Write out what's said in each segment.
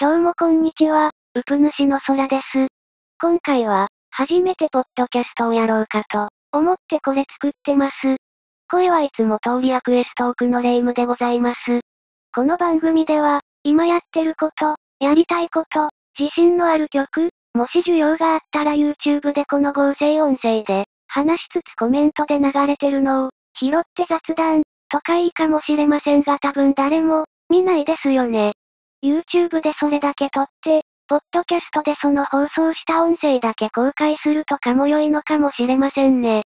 どうもこんにちは、うぷ主の空です。今回は、初めてポッドキャストをやろうかと、思ってこれ作ってます。声はいつも通りアクエストークのレイムでございます。この番組では、今やってること、やりたいこと、自信のある曲、もし需要があったら YouTube でこの合成音声で、話しつつコメントで流れてるのを、拾って雑談、とかいいかもしれませんが多分誰も、見ないですよね。YouTube でそれだけ撮って、ポッドキャストでその放送した音声だけ公開するとかも良いのかもしれませんね。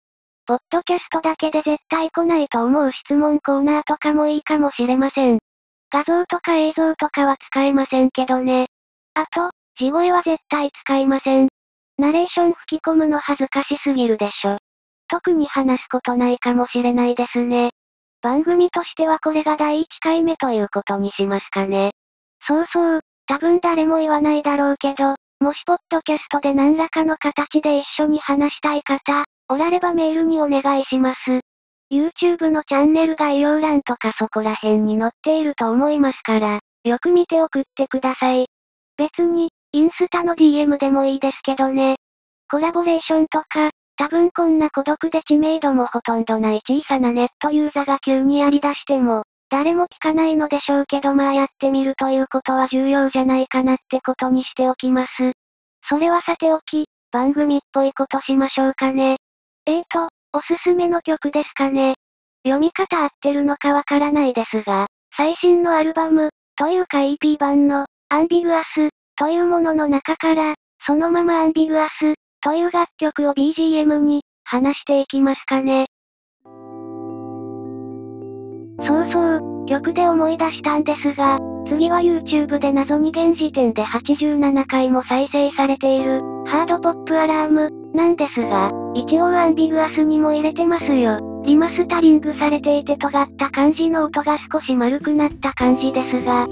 ポッドキャストだけで絶対来ないと思う質問コーナーとかもいいかもしれません。画像とか映像とかは使えませんけどね。あと、地声は絶対使いません。ナレーション吹き込むの恥ずかしすぎるでしょ。特に話すことないかもしれないですね。番組としてはこれが第1回目ということにしますかね。そうそう、多分誰も言わないだろうけど、もしポッドキャストで何らかの形で一緒に話したい方、おらればメールにお願いします。YouTube のチャンネル概要欄とかそこら辺に載っていると思いますから、よく見て送ってください。別に、インスタの DM でもいいですけどね。コラボレーションとか、多分こんな孤独で知名度もほとんどない小さなネットユーザーが急にやり出しても、誰も聞かないのでしょうけどまあやってみるということは重要じゃないかなってことにしておきます。それはさておき、番組っぽいことしましょうかね。えーと、おすすめの曲ですかね。読み方合ってるのかわからないですが、最新のアルバム、というか EP 版の、アンビグアス、というものの中から、そのままアンビグアス、という楽曲を BGM に、話していきますかね。そうそう、曲で思い出したんですが、次は YouTube で謎に現時点で87回も再生されている、ハードポップアラーム、なんですが、一応アンビグアスにも入れてますよ。リマスタリングされていて尖った感じの音が少し丸くなった感じですが、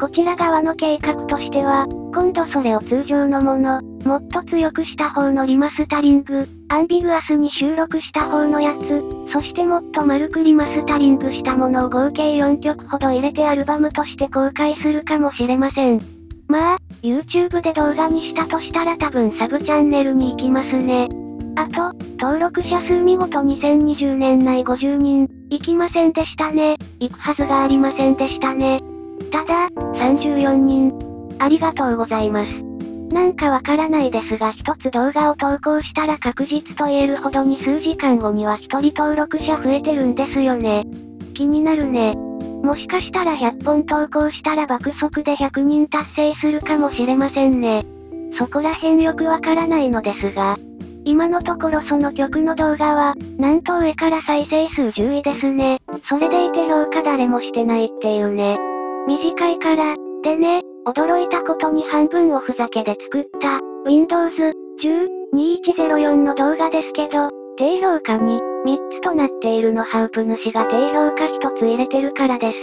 こちら側の計画としては、今度それを通常のもの、もっと強くした方のリマスタリング、アンビグアスに収録した方のやつ、そしてもっと丸くリマスタリングしたものを合計4曲ほど入れてアルバムとして公開するかもしれません。まあ、YouTube で動画にしたとしたら多分サブチャンネルに行きますね。あと、登録者数見事2020年内50人、行きませんでしたね。行くはずがありませんでしたね。ただ、34人。ありがとうございます。なんかわからないですが一つ動画を投稿したら確実と言えるほどに数時間後には一人登録者増えてるんですよね。気になるね。もしかしたら100本投稿したら爆速で100人達成するかもしれませんね。そこら辺よくわからないのですが、今のところその曲の動画は、なんと上から再生数10位ですね。それでいて評価誰もしてないっていうね。短いから、でね、驚いたことに半分をふざけで作った、Windows 10 2104の動画ですけど、低評価に、3つとなっているのハウプ主が低評価1つ入れてるからです。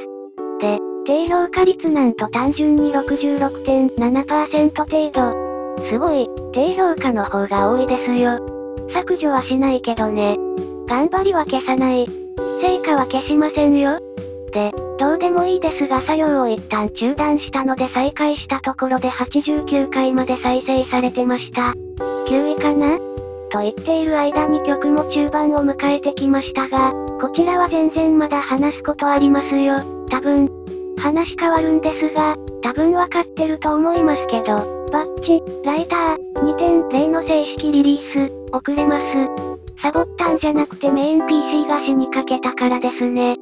で、低評価率なんと単純に66.7%程度。すごい、低評価の方が多いですよ。削除はしないけどね。頑張りは消さない。成果は消しませんよ。で、どうでもいいですが作業を一旦中断したので再開したところで89回まで再生されてました。9位かな？と言っている間に曲も中盤を迎えてきましたが、こちらは全然まだ話すことありますよ。多分。話変わるんですが、多分わかってると思いますけど、バッチ、ライター、2.0の正式リリース、遅れます。サボったんじゃなくてメイン PC が死にかけたからですね。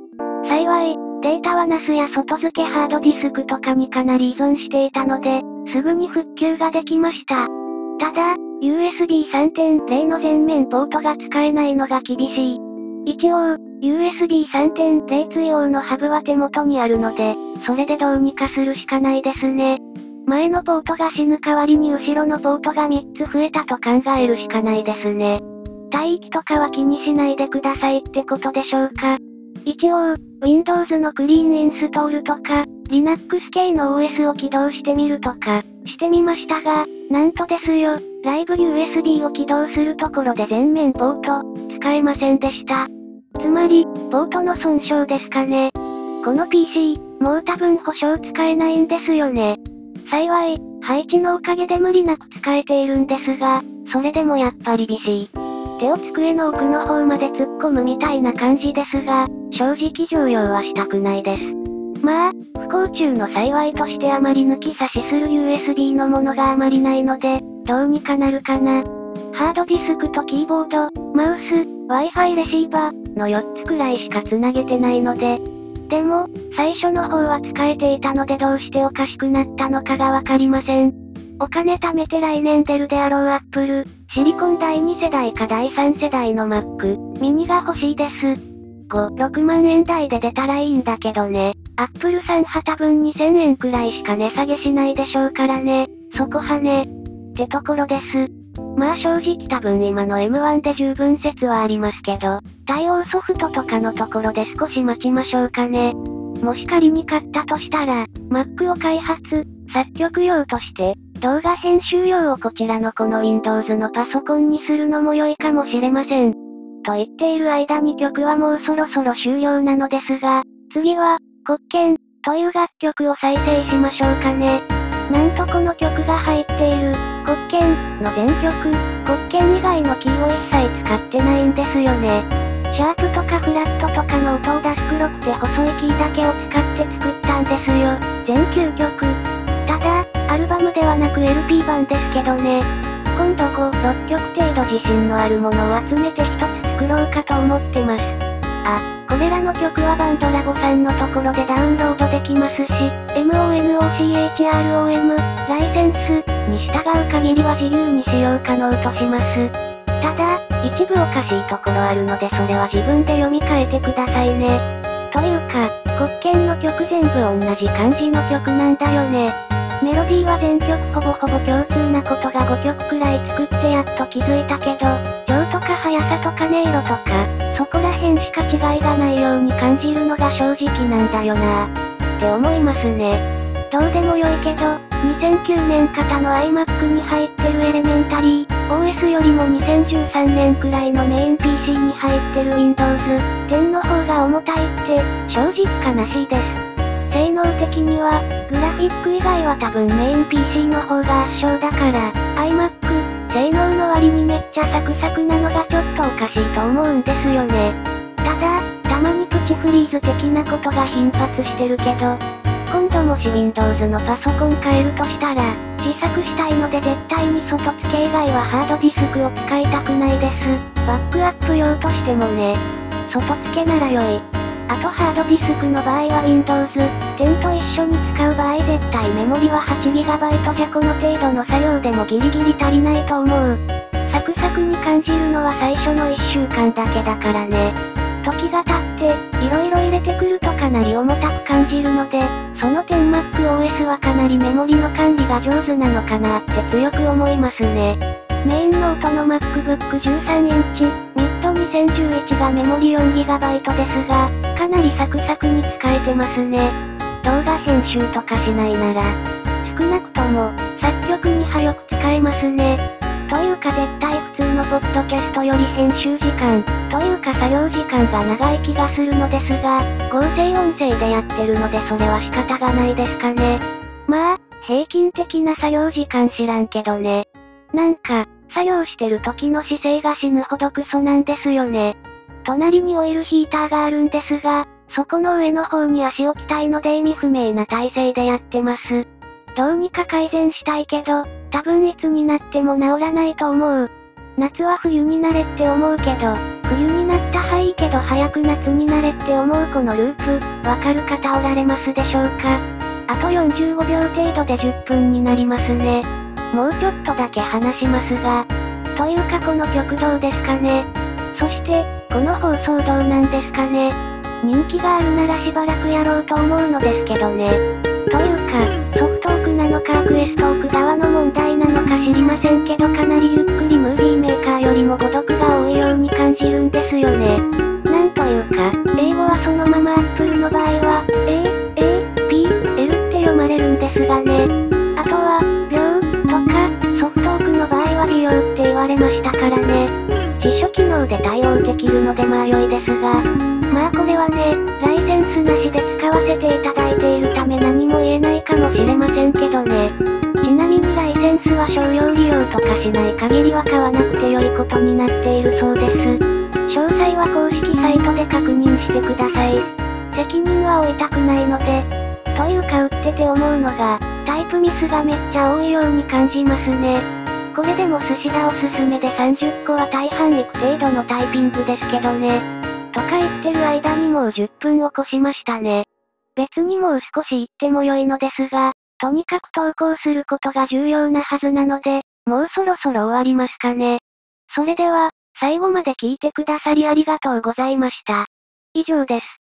幸い、データは NAS や外付けハードディスクとかにかなり依存していたので、すぐに復旧ができました。ただ、USB 3.0の全面ポートが使えないのが厳しい。一応、USB 3.0対応のハブは手元にあるので、それでどうにかするしかないですね。前のポートが死ぬ代わりに後ろのポートが3つ増えたと考えるしかないですね。帯域とかは気にしないでくださいってことでしょうか。一応、Windows のクリーンインストールとか、Linux 系の OS を起動してみるとか、してみましたが、なんとですよ、ライブ USB を起動するところで全面ポート、使えませんでした。つまり、ポートの損傷ですかね。この PC、もう多分保証使えないんですよね。幸い、配置のおかげで無理なく使えているんですが、それでもやっぱりビシー。手を机の奥の方まで突っ込むみたいな感じですが、正直常用はしたくないです。まあ、不幸中の幸いとしてあまり抜き差しする USB のものがあまりないので、どうにかなるかな。ハードディスクとキーボード、マウス、Wi-Fi レシーバーの4つくらいしか繋げてないので。でも、最初の方は使えていたのでどうしておかしくなったのかがわかりません。お金貯めて来年出るであろうアップル、シリコン第2世代か第3世代の Mac、ミニが欲しいです。5、6万円台で出たらいいんだけどね。アップルさん旗分2000円くらいしか値下げしないでしょうからね。そこはね。ってところです。まあ正直多分今の M1 で十分説はありますけど、対応ソフトとかのところで少し待ちましょうかね。もし仮に買ったとしたら、Mac を開発、作曲用として、動画編集用をこちらのこの Windows のパソコンにするのも良いかもしれません。と言っている間に曲はもうそろそろ終了なのですが、次は、国権、という楽曲を再生しましょうかね。なんとこの曲が入っている、国権の全曲、国権以外のキーを一切使ってないんですよね。シャープとかフラットとかの音を出す黒くて細いキーだけを使っ LP 版ですけどね。今度5、6曲程度自信のあるものを集めて一つ作ろうかと思ってます。あ、これらの曲はバンドラボさんのところでダウンロードできますし、MONOCHROM、ライセンス、に従う限りは自由に使用可能とします。ただ、一部おかしいところあるのでそれは自分で読み替えてくださいね。というか、国権の曲全部同じ感じの曲なんだよね。メロディーは全曲ほぼほぼ共通なことが5曲くらい作ってやっと気づいたけど、調とか速さとか音色とか、そこら辺しか違いがないように感じるのが正直なんだよなって思いますね。どうでもよいけど、2009年型の iMac に入ってるエレメンタリー、OS よりも2013年くらいのメイン PC に入ってる Windows 10の方が重たいって、正直悲しいです。性能的には、グラフィック以外は多分メイン PC の方が圧勝だから、iMac、性能の割にめっちゃサクサクなのがちょっとおかしいと思うんですよね。ただ、たまにプチフリーズ的なことが頻発してるけど、今度もし Windows のパソコン変えるとしたら、自作したいので絶対に外付け以外はハードディスクを使いたくないです。バックアップ用としてもね。外付けなら良い。あとハードディスクの場合は Windows 10と一緒に使う場合絶対メモリは 8GB じゃこの程度の作業でもギリギリ足りないと思う。サクサクに感じるのは最初の1週間だけだからね。時が経って、色々入れてくるとかなり重たく感じるので、その点 MacOS はかなりメモリの管理が上手なのかなって強く思いますね。メインノートの MacBook 13インチ、 Mid 2011がメモリ 4GB ですが、かなりサクサクに使えてますね。動画編集とかしないなら、少なくとも、作曲に早く使えますね。というか絶対普通のポッドキャストより編集時間、というか作業時間が長い気がするのですが、合成音声でやってるのでそれは仕方がないですかね。まあ、平均的な作業時間知らんけどね。なんか、作業してる時の姿勢が死ぬほどクソなんですよね。隣にオイルヒーターがあるんですが、そこの上の方に足置きたいので意味不明な体勢でやってます。どうにか改善したいけど、多分いつになっても治らないと思う。夏は冬になれって思うけど、冬になったはいいけど早く夏になれって思うこのループ、わかる方おられますでしょうか？あと45秒程度で10分になりますね。もうちょっとだけ話しますが。というかこの曲どうですかね。そして、この放送どうなんですかね。人気があるならしばらくやろうと思うのですけどね。というか、ソフトークなのかクエストーク側の問題なのか知りませんけどかなりゆっくりムービーメーカーよりも孤独が多いように感じるんですよね。なんというか、英語はそのまま Apple のきるのでまあ良いですが。まあこれはね、ライセンスなしで使わせていただいているため何も言えないかもしれませんけどね。ちなみにライセンスは商用利用とかしない限りは買わなくて良いことになっているそうです。詳細は公式サイトで確認してください。責任は負いたくないので。というか売ってて思うのが、タイプミスがめっちゃ多いように感じますね。これでも寿司田おすすめで30個は大半いく程度のタイピングですけどね。とか言ってる間にもう10分を越しましたね。別にもう少し言っても良いのですが、とにかく投稿することが重要なはずなので、もうそろそろ終わりますかね。それでは、最後まで聞いてくださりありがとうございました。以上です。